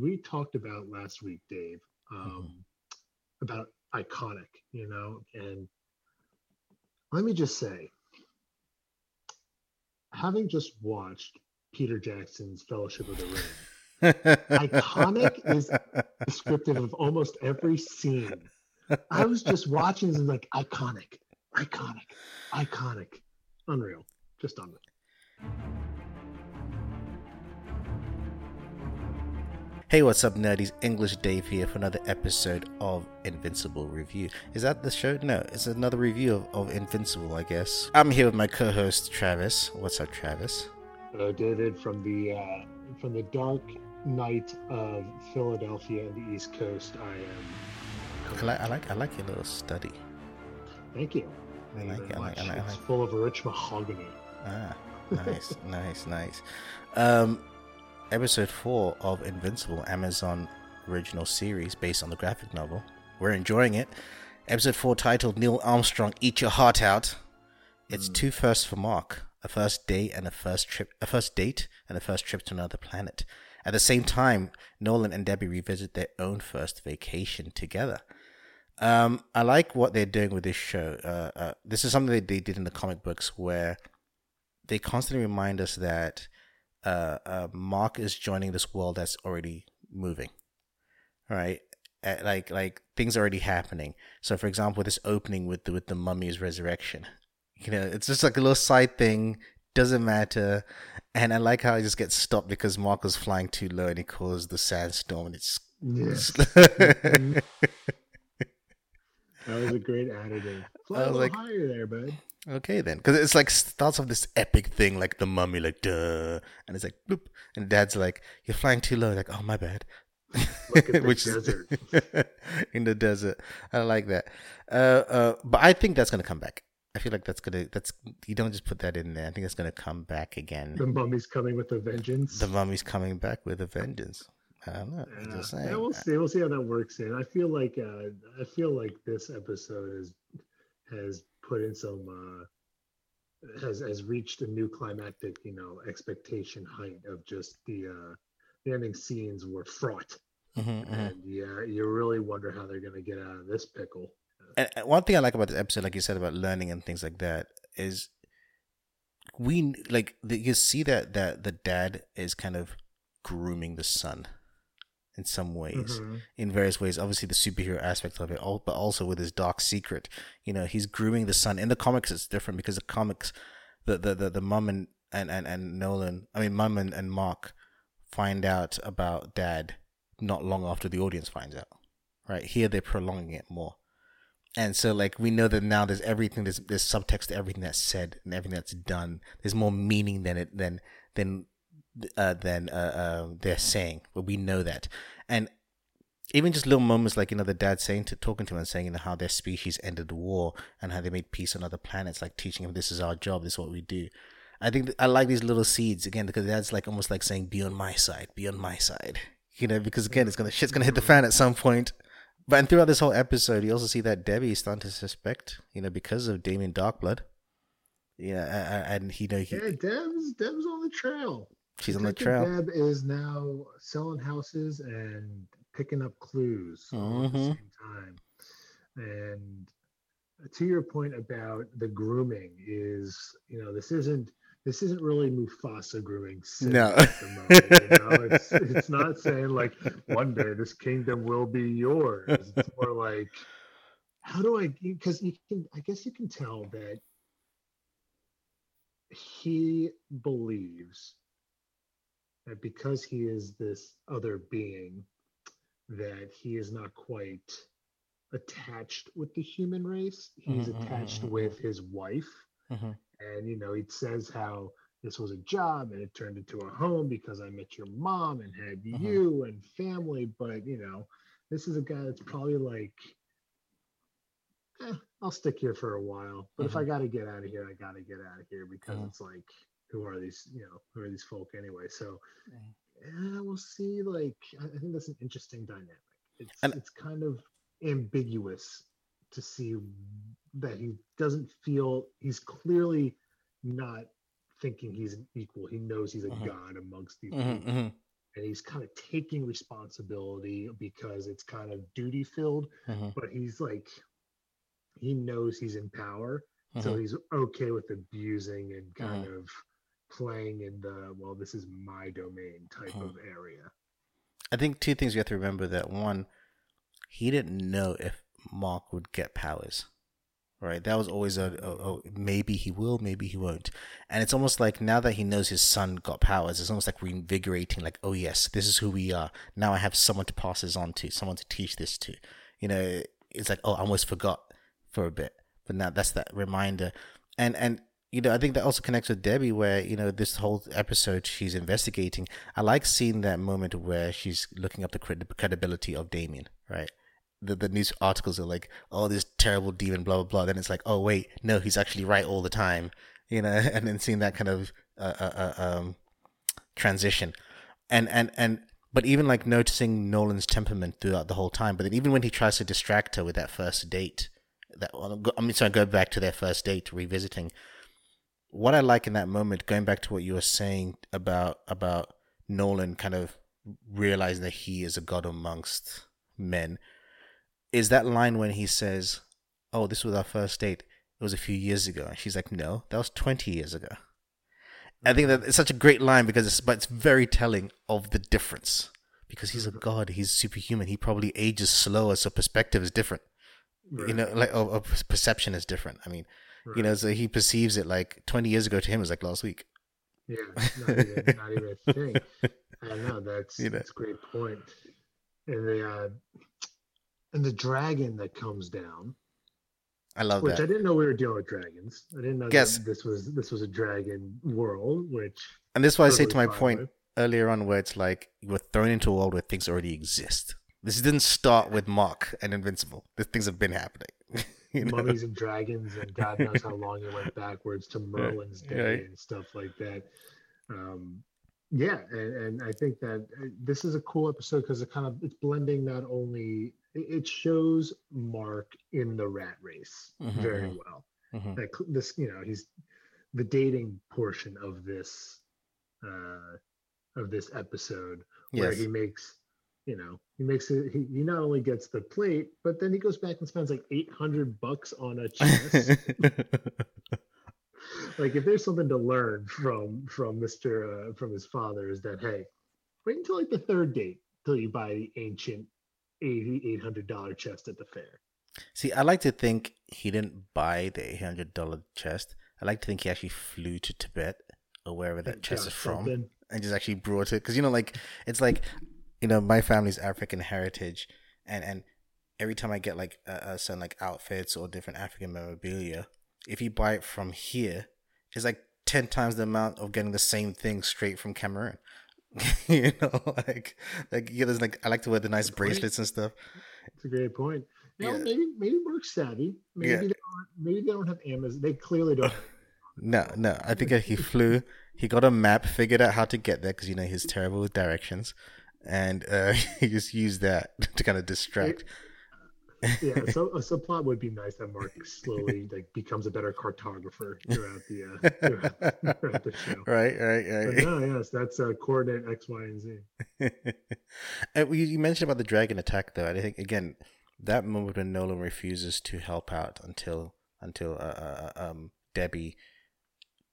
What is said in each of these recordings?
we talked about last week, Dave, Mm-hmm. um, about iconic, you know, and let me just say, having just watched Peter Jackson's Fellowship of the Ring, iconic is descriptive of almost every scene. I was just watching and like iconic, iconic, iconic, unreal, just unreal. Hey, what's up, nerdies? English Dave here for another episode of Invincible Review. Is that the show? No, it's another review of, of Invincible, I guess. I'm here with my co-host Travis. What's up, Travis? Hello, David, from the uh, from the dark night of Philadelphia and the East Coast. I am. I like, I like, I like your little study. Thank you. I like it, I like much. it, I like- It's full of rich mahogany. Ah, nice, nice, nice. Um, episode four of Invincible, Amazon original series based on the graphic novel. We're enjoying it. Episode four titled Neil Armstrong, Eat Your Heart Out. It's Mm. two firsts for Mark: a first date and a first trip, a first date and a first trip to another planet. At the same time, Nolan and Debbie revisit their own first vacation together. Um, I like what they're doing with this show. Uh, uh, this is something that they did in the comic books where they constantly remind us that uh, uh, Mark is joining this world that's already moving, right? Uh, like like things are already happening. So, for example, this opening with the with the mummy's resurrection, you know, it's just like a little side thing. Doesn't matter, and I like how it just gets stopped because Mark was flying too low and he caused the sandstorm, and it's Yes, that was a great editing. Fly I was like- higher there, bud. Okay then, because it's like starts off this epic thing, like the mummy, like duh, and it's like bloop, and Dad's like, "You're flying too low." Like, oh my bad. The desert. in the desert. I like that. Uh, uh, but I think that's gonna come back. I feel like that's gonna. That's you don't just put that in there. I think it's gonna come back again. The mummy's coming with a vengeance. The mummy's coming back with a vengeance. I don't know. Yeah, just yeah, saying. we'll see. We'll see how that works in. I feel like uh, I feel like this episode has has put in some uh, has has reached a new climactic, you know, expectation height of just the uh, the ending scenes were fraught, Mhm, mhm. and yeah, you really wonder how they're gonna get out of this pickle. And one thing I like about this episode, like you said about learning and things like that, is we like the, you see that that the dad is kind of grooming the son in some ways, Mhm. in various ways. Obviously, the superhero aspect of it, all, but also with his dark secret. You know, he's grooming the son. In the comics, it's different because the comics, the the the, the mom and, and and and Nolan, I mean, mom and, and Mark find out about dad not long after the audience finds out. Right here, they're prolonging it more and so like we know that now there's everything there's there's subtext to everything that's said and everything that's done there's more meaning than it than than uh than uh, uh they're saying but we know that and even just little moments like you know the dad saying to talking to him and saying you know how their species ended the war and how they made peace on other planets like teaching him this is our job this is what we do i think i like these little seeds again because that's like almost like saying be on my side be on my side you know because again it's gonna shit's gonna hit the fan at some point but and throughout this whole episode, you also see that Debbie is starting to suspect, you know, because of Damien Darkblood. Yeah, and he know he, Yeah, Deb's Deb's on the trail. She's on the trail. Deb is now selling houses and picking up clues all at the Mhm. same time. And to your point about the grooming is, you know, this isn't this isn't really Mufasa grooming. No. at the moment, you know? it's it's not saying like one day this kingdom will be yours. It's more like how do I because you can I guess you can tell that he believes that because he is this other being that he is not quite attached with the human race. He's Mhm, mhm, attached mhm, with his wife. Mhm. and you know he says how this was a job and it turned into a home because i met your mom and had Mhm. you and family. But you know this is a guy that's probably like eh, i'll stick here for a while. But if i got to get out of here i got to get out of here because it's like who are these you know who are these folk anyway. So yeah we'll see like i I think that's an interesting dynamic. It's And- it's kind of ambiguous to see that he doesn't feel he's clearly not thinking he's an equal. He knows he's a Mhm. god amongst these Mhm, people. mhm. and he's kind of taking responsibility because it's kind of duty filled, but he's like he knows he's in power, so he's okay with abusing and kind of playing in the well, this is my domain type Mhm. of area. I think two things you have to remember that one, he didn't know if Mark would get powers. Right, that was always a, a, a maybe he will, maybe he won't, and it's almost like now that he knows his son got powers, it's almost like reinvigorating. Like, oh yes, this is who we are. Now I have someone to pass this on to, someone to teach this to. You know, it's like oh, I almost forgot for a bit, but now that's that reminder, and and you know, I think that also connects with Debbie, where you know this whole episode she's investigating. I like seeing that moment where she's looking up the credi- credibility of Damien, right? the, the news articles are like, oh, this terrible demon, blah blah blah. Then it's like, oh wait, no, he's actually right all the time, you know. And then seeing that kind of uh, uh, uh, um, transition, and and and but even like noticing Nolan's temperament throughout the whole time. But then even when he tries to distract her with that first date, that I mean, sorry, go back to their first date, revisiting. What I like in that moment, going back to what you were saying about about Nolan kind of realizing that he is a god amongst men is that line when he says, "Oh, this was our first date. It was a few years ago." And she's like, "No, that was 20 years ago." I think that it's such a great line because it's but it's very telling of the difference because he's a mm-hmm. god, he's superhuman. He probably ages slower, so perspective is different. You know, like or, or perception is different. I mean, you know, so he perceives it like 20 years ago to him was like last week. Yeah, not even, not even a thing. I know that's You know. that's a great point. And the uh, and the dragon that comes down, I love which I didn't know we were dealing with dragons. I didn't know Guess. that this was this was a dragon world. Which And this is why I say to my point with. earlier on, where it's like you were thrown into a world where things already exist. This didn't start with Mark and Invincible. These things have been happening. you know? mummies and dragons, and God knows how long it went backwards to Merlin's day right. and stuff like that. Um, yeah, and, and I think that uh, this is a cool episode because it kind of it's blending not only it shows Mark in the rat race Mhm, very mhm. well. Mhm. Like this, you know, he's the dating portion of this uh of this episode where Yes. he makes you know he makes it he, he not only gets the plate but then he goes back and spends like 800 bucks on a chest like if there's something to learn from from mr uh, from his father is that hey wait until like the third date till you buy the ancient 80 800 dollar chest at the fair See, I like to think he didn't buy the eight hundred dollar chest. I like to think he actually flew to Tibet or wherever that And chest is from, something. and just actually brought it. Because you know, like it's like you know, my family's African heritage, and and every time I get like uh, uh, some like outfits or different African memorabilia, if you buy it from here, it's like ten times the amount of getting the same thing straight from Cameroon. you know, like like yeah, there's like I like to wear the nice bracelets and stuff. It's a great point. Yeah. maybe maybe Mark's savvy. Maybe Yeah. they don't, maybe they don't have Amazon. They clearly don't. No, no. I think he flew. He got a map, figured out how to get there because you know he's terrible with directions, and uh, he just used that to kind of distract. yeah, so a subplot would be nice that Mark slowly like becomes a better cartographer throughout the uh, throughout, throughout the show. right, right, But right. no, yes, that's uh, coordinate X, Y, and Z. and you, you mentioned about the dragon attack, though. I think again that moment when Nolan refuses to help out until until uh, uh, uh, um, Debbie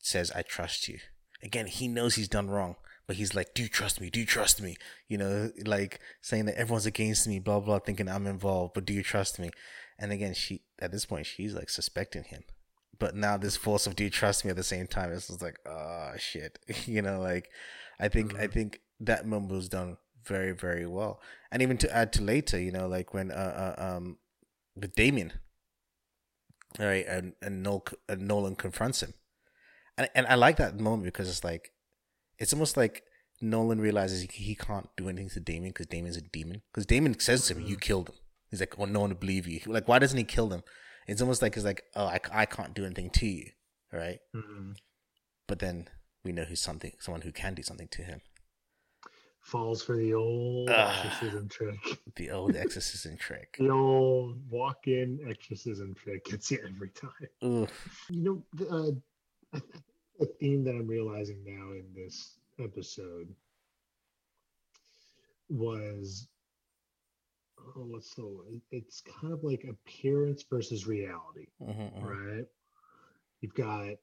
says, "I trust you." Again, he knows he's done wrong, but he's like, "Do you trust me? Do you trust me?" You know, like saying that everyone's against me, blah blah, thinking I'm involved, but do you trust me? And again, she at this point she's like suspecting him, but now this force of "Do you trust me?" at the same time, it's just like, oh shit, you know, like I think I Mhm. think that moment was done very very well, and even to add to later, you know, like when uh, uh um with Damien, right, and and, and Nolan confronts him, and and I like that moment because it's like, it's almost like Nolan realizes he, can't do anything to Damien because Damien's a demon. Because Damien says to him, "You killed him." He's like, "Oh, no one will believe you." Like, why doesn't he kill them? It's almost like he's like, "Oh, I, I can't do anything to you," right? Mhm. But then we know who's something, someone who can do something to him. Falls for the old Ah. exorcism trick. The old exorcism trick. The old walk-in exorcism trick gets you every time. Ooh. You know, the, uh, I the theme that I'm realizing now in this episode was oh, what's the it's kind of like appearance versus reality, Mm-hmm, right? You've got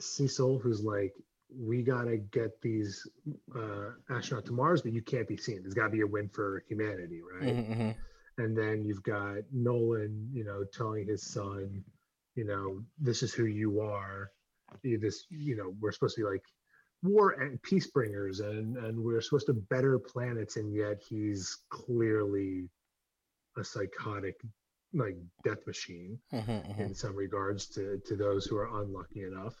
Cecil, who's like, we gotta get these uh, astronauts to Mars, but you can't be seen. There's got to be a win for humanity, right? mm-hmm, And then you've got Nolan, you know, telling his son, you know, this is who you are. You- This, you know, we're supposed to be like war and peace bringers, and and we're supposed to better planets, and yet he's clearly a psychotic, like death machine mm-hmm, in some regards to to those who are unlucky enough.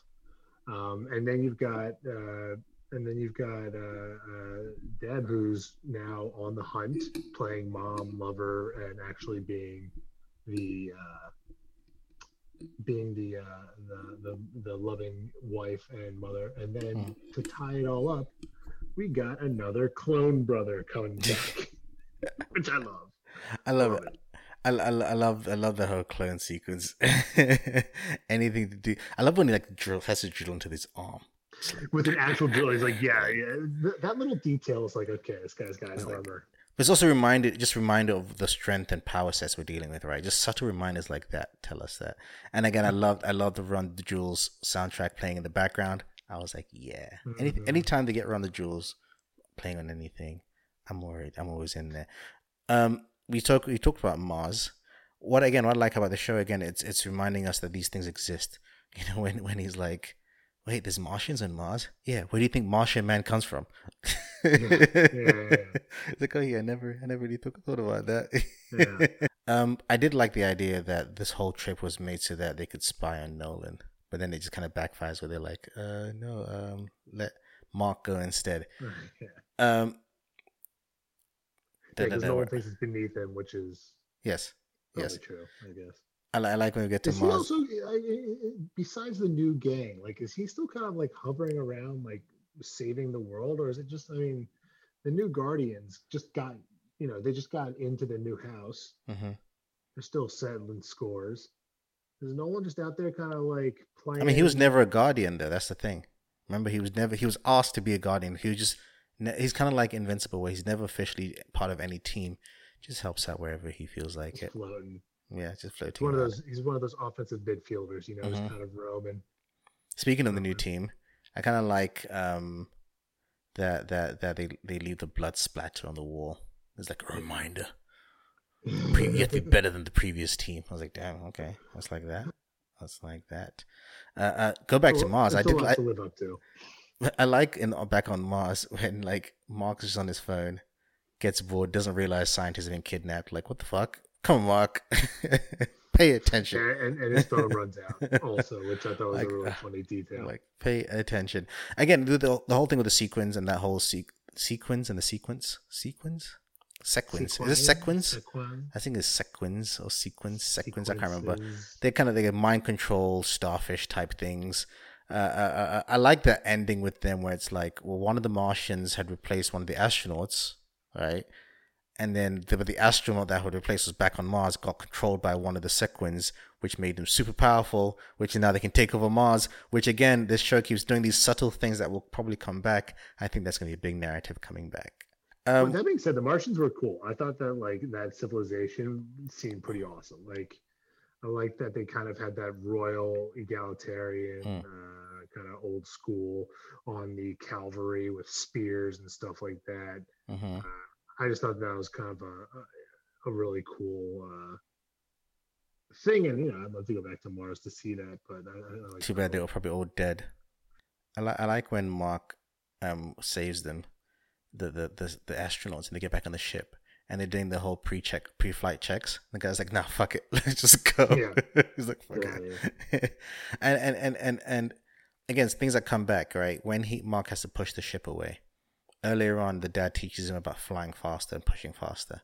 Um, and then you've got uh, and then you've got uh, uh, Deb, who's now on the hunt, playing mom, lover, and actually being the uh, being the, uh, the the the loving wife and mother. And then to tie it all up, we got another clone brother coming back, which I love. I love it. I, I, I love I love the whole clone sequence. Anything to do. I love when he like drill has to drill into his arm. Like- With an actual drill, he's like, yeah, yeah. Th- that little detail is like, okay, this guy's got like- armor. But it's also reminded, just reminder of the strength and power sets we're dealing with, right? Just subtle reminders like that tell us that. And again, I loved, I love the Run the Jewels soundtrack playing in the background. I was like, yeah. Any, Mhm. anytime they get Run the Jewels playing on anything, I'm worried. I'm always in there. Um, we talk, we talked about Mars. What again? What I like about the show again? It's it's reminding us that these things exist. You know, when when he's like, wait, there's Martians on Mars. Yeah, where do you think Martian man comes from? yeah, yeah. It's like, oh yeah, I never, I never really thought, thought about that. Yeah. um, I did like the idea that this whole trip was made so that they could spy on Nolan, but then it just kind of backfires where they're like, uh, no, um, let Mark go instead. yeah. Um, because da- no one thinks it's beneath him, which is yes, yes, true, I guess. I, I like when we get to Is he also, I- besides the new gang, like, is he still kind of like hovering around, like saving the world, or is it just? I mean, the new Guardians just got, you know, they just got into the new house. hmm They're still settling scores. Is no one just out there kind of like playing? I mean, he was never a guardian, though. That's the thing. Remember, he was never. He was asked to be a guardian. He was just he's kind of like invincible, where he's never officially part of any team. Just helps out wherever he feels like just it. floating. Yeah, just He's floating. one of those. He's one of those offensive midfielders, you know, Mhm. just kind of roaming. Speaking of the new Uh-huh. team, I kind of like um that that that they they leave the blood splatter on the wall. It's like a reminder. Pre- you have to be better than the previous team. I was like, damn, okay, that's like that. That's like that. Uh, uh, go back to Mars. I did. like to live up to. I like in back on Mars when like Mark is on his phone, gets bored, doesn't realize scientists have been kidnapped. Like, what the fuck? Come on, Mark, pay attention. And, and, his phone runs out also, which I thought was Like, a really uh, funny detail. Like, pay attention. Again, the, the, the whole thing with the sequence and that whole se- sequence and the sequence, sequence, sequence. Is it sequence? Sequin? I think it's sequence or sequence, sequence. I can't remember. They're kind of like mind control, starfish type things. Uh, uh, uh, I like the ending with them where it's like, well, one of the Martians had replaced one of the astronauts, right? And then the, but the astronaut that would replace was back on Mars, got controlled by one of the sequins, which made them super powerful, which now they can take over Mars, which again, this show keeps doing these subtle things that will probably come back. I think that's going to be a big narrative coming back. Well, Um, that being said, the Martians were cool. I thought that like that civilization seemed pretty awesome. Like I like that they kind of had that royal egalitarian Mm. uh, kind of old school on the cavalry with spears and stuff like that. mhm. I just thought that was kind of a a, really cool uh, thing, and you know I'd love to go back to Mars to see that. But I, I like Too bad they were probably all dead. I like I like when Mark um saves them, the the the, the astronauts, and they get back on the ship, and they're doing the whole pre-check, pre-flight checks. The guy's like, "Nah, fuck it, let's just go." Yeah. He's like, "Fuck Yeah, it," and and and and and again, things that come back right when he Mark has to push the ship away. Earlier on, the dad teaches him about flying faster and pushing faster.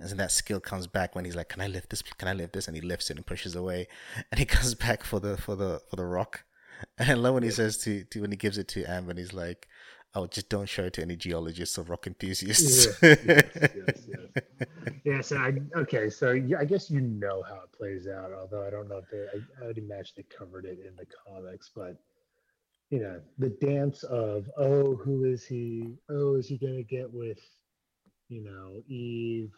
And so that skill comes back when he's like, "Can I lift this? Can I lift this?" And he lifts it and pushes away. And he comes back for the for the for the rock. And I love when he says to, to when he gives it to Amber, and he's like, "Oh, just don't show it to any geologists or rock enthusiasts." yes, yes, yes, yes. Yeah, so I, okay, so yeah, I guess you know how it plays out. Although I don't know if they, I, I would imagine they covered it in the comics, but you know, the dance of oh, who is he? Oh, is he gonna get with, you know, Eve.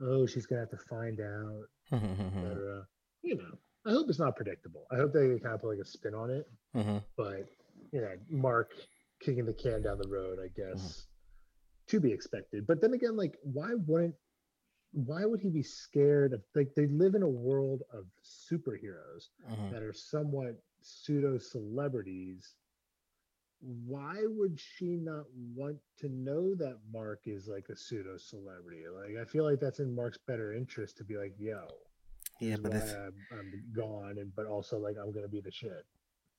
Oh, she's gonna have to find out, Mm-hmm. etc. You know, I hope it's not predictable. I hope they kind of put like a spin on it. Mm-hmm. But you know, Mark kicking the can down the road, I guess, to be expected. But then again, like, why wouldn't? Why would he be scared of? Like, they live in a world of superheroes Mm-hmm. that are somewhat pseudo celebrities. Why would she not want to know that Mark is like a pseudo celebrity? Like, I feel like that's in Mark's better interest to be like, yo, Yeah, but this, I'm, I'm gone, and but also like I'm gonna be the shit.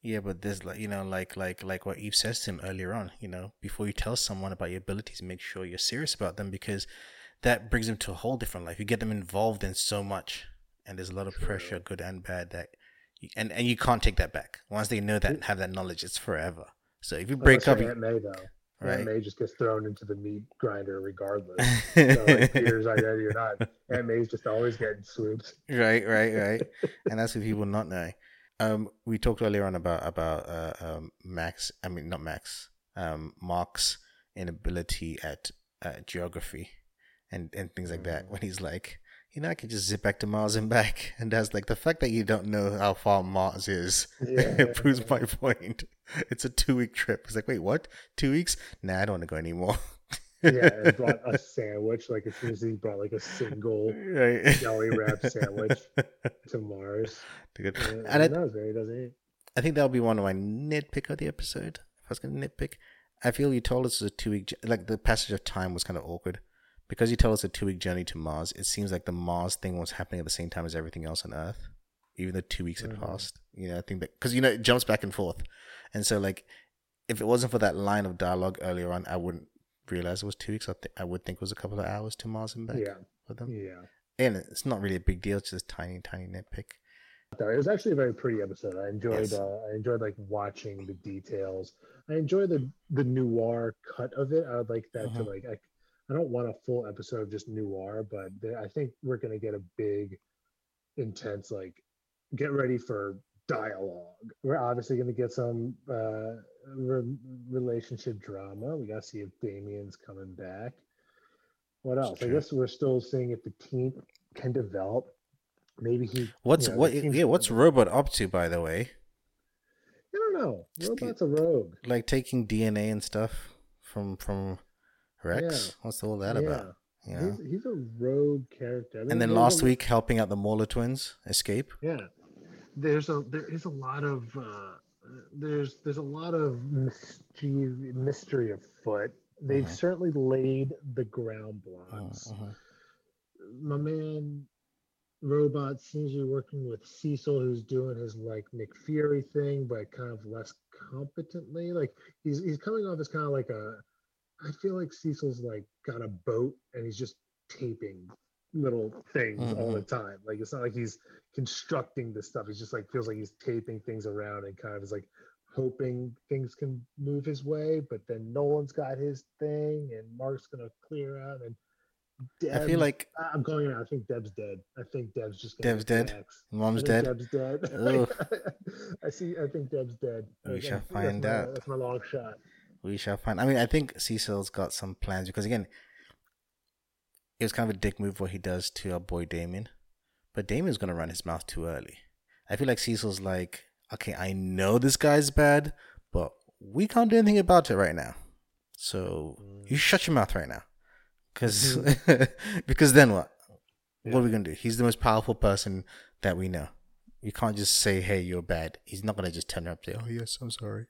yeah, but this, like you know, like like like what Eve says to him earlier on. You know, before you tell someone about your abilities, make sure you're serious about them because that brings them to a whole different life. You get them involved in so much, and there's a lot of True. pressure, good and bad. That you, and and you can't take that back. Once they know that, and have that knowledge, it's forever. So if you break up, Aunt May though. right? Aunt May just gets thrown into the meat grinder regardless. so like Peter's identity or not, Aunt May's just always getting swooped. right, right, right. and that's what people not know. Um, we talked earlier on about about uh, um, Max. I mean, not Max. Um, Mark's inability at uh, geography and and things like that. Mhm. When he's like, you know, I can just zip back to Mars and back, and that's like the fact that you don't know how far Mars is. Yeah. it proves my point. It's a two week trip. It's like, wait, what? Two weeks? Nah, I don't want to go anymore. yeah, and brought a sandwich. Like as soon as he brought like a single right. deli wrap sandwich to Mars. Good. Yeah, And who I, knows? Maybe he doesn't eat. I think that'll be one of my nitpick of the episode. If I was going to nitpick, I feel you told us it's a two week, like the passage of time was kind of awkward. Because you tell us a two week journey to Mars, it seems like the Mars thing was happening at the same time as everything else on Earth, even though two weeks had Mhm. passed. You know, I think that, because, you know, it jumps back and forth. And so, like, if it wasn't for that line of dialogue earlier on, I wouldn't realize it was two weeks. I, th- I would think it was a couple of hours to Mars and back Yeah, for them. yeah. And it's not really a big deal, it's just a tiny, tiny nitpick. It was actually a very pretty episode. I enjoyed. Yes. Uh, I enjoyed like watching the details. I enjoy the the noir cut of it. I would like that to Mhm. like. I, I don't want a full episode of just noir, but there, I think we're gonna get a big, intense like. Get ready for dialogue. We're obviously gonna get some uh, re- relationship drama. We gotta see if Damien's coming back. What else? I guess we're still seeing if the team can develop. Maybe he. What's, you know, what, yeah, what's Robot up to, by the way? I don't know. Robot's a rogue. like taking DNA and stuff from from Rex. Yeah. What's all that about? You know? He's, he's a rogue character. I mean, And then last week, helping out the Mauler twins escape. yeah, there's a there is a lot of uh, there's there's a lot of mystery mystery afoot. They've Mhm. certainly laid the ground blocks. Mhm. My man, robot seems to be working with Cecil, who's doing his like Nick Fury thing, but kind of less competently. Like he's he's coming off as kind of like a. I feel like Cecil's like got a boat and he's just taping little things all the mm-hmm. time. Like it's not like he's constructing this stuff. He's just like feels like he's taping things around and kind of is like hoping things can move his way. But then Nolan's got his thing and Mark's gonna clear out and. I feel like I'm going out. I think Deb's dead. I think Deb's just gonna Deb's dead? Mom's dead. Deb's dead. I see. I think Deb's dead. We I shall find my- out. That's my long shot. We shall find. I mean, I think Cecil's got some plans because again, it was kind of a dick move what he does to our boy Damien, but Damien's gonna run his mouth too early. I feel like Cecil's like, okay, I know this guy's bad, but we can't do anything about it right now. So you mm. shut your mouth right now, because because then what? What are we gonna do? He's the most powerful person that we know. You can't just say, "Hey, you're bad." He's not gonna just turn up and say, "Oh yes, I'm sorry."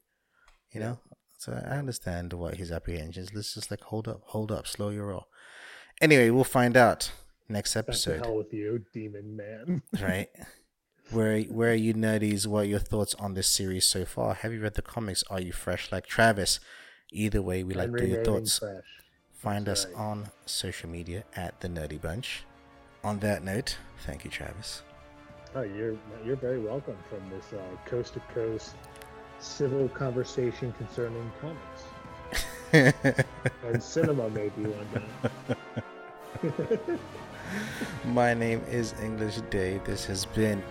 You know. So I understand what his apprehensions. Let's just like hold up, hold up, slow your roll. Anyway, we'll find out next episode, hell with you, demon man. right? Where where are you nerdies? What are your thoughts on this series so far? Have you read the comics? Are you fresh like Travis? Either way, we like to your thoughts. fresh. Find That's us right. on social media at the Nerdy Bunch. On that note, thank you, Travis. Oh, you're you're very welcome from this uh, coast to coast civil conversation concerning comics and cinema, maybe one day. My name is English Dave. This has been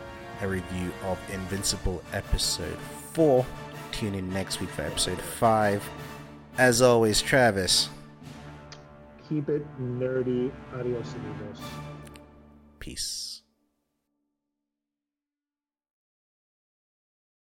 a review of Invincible episode 4. Tune in next week for episode 5. As always, Travis, Keep it nerdy. Adios, amigos. Peace.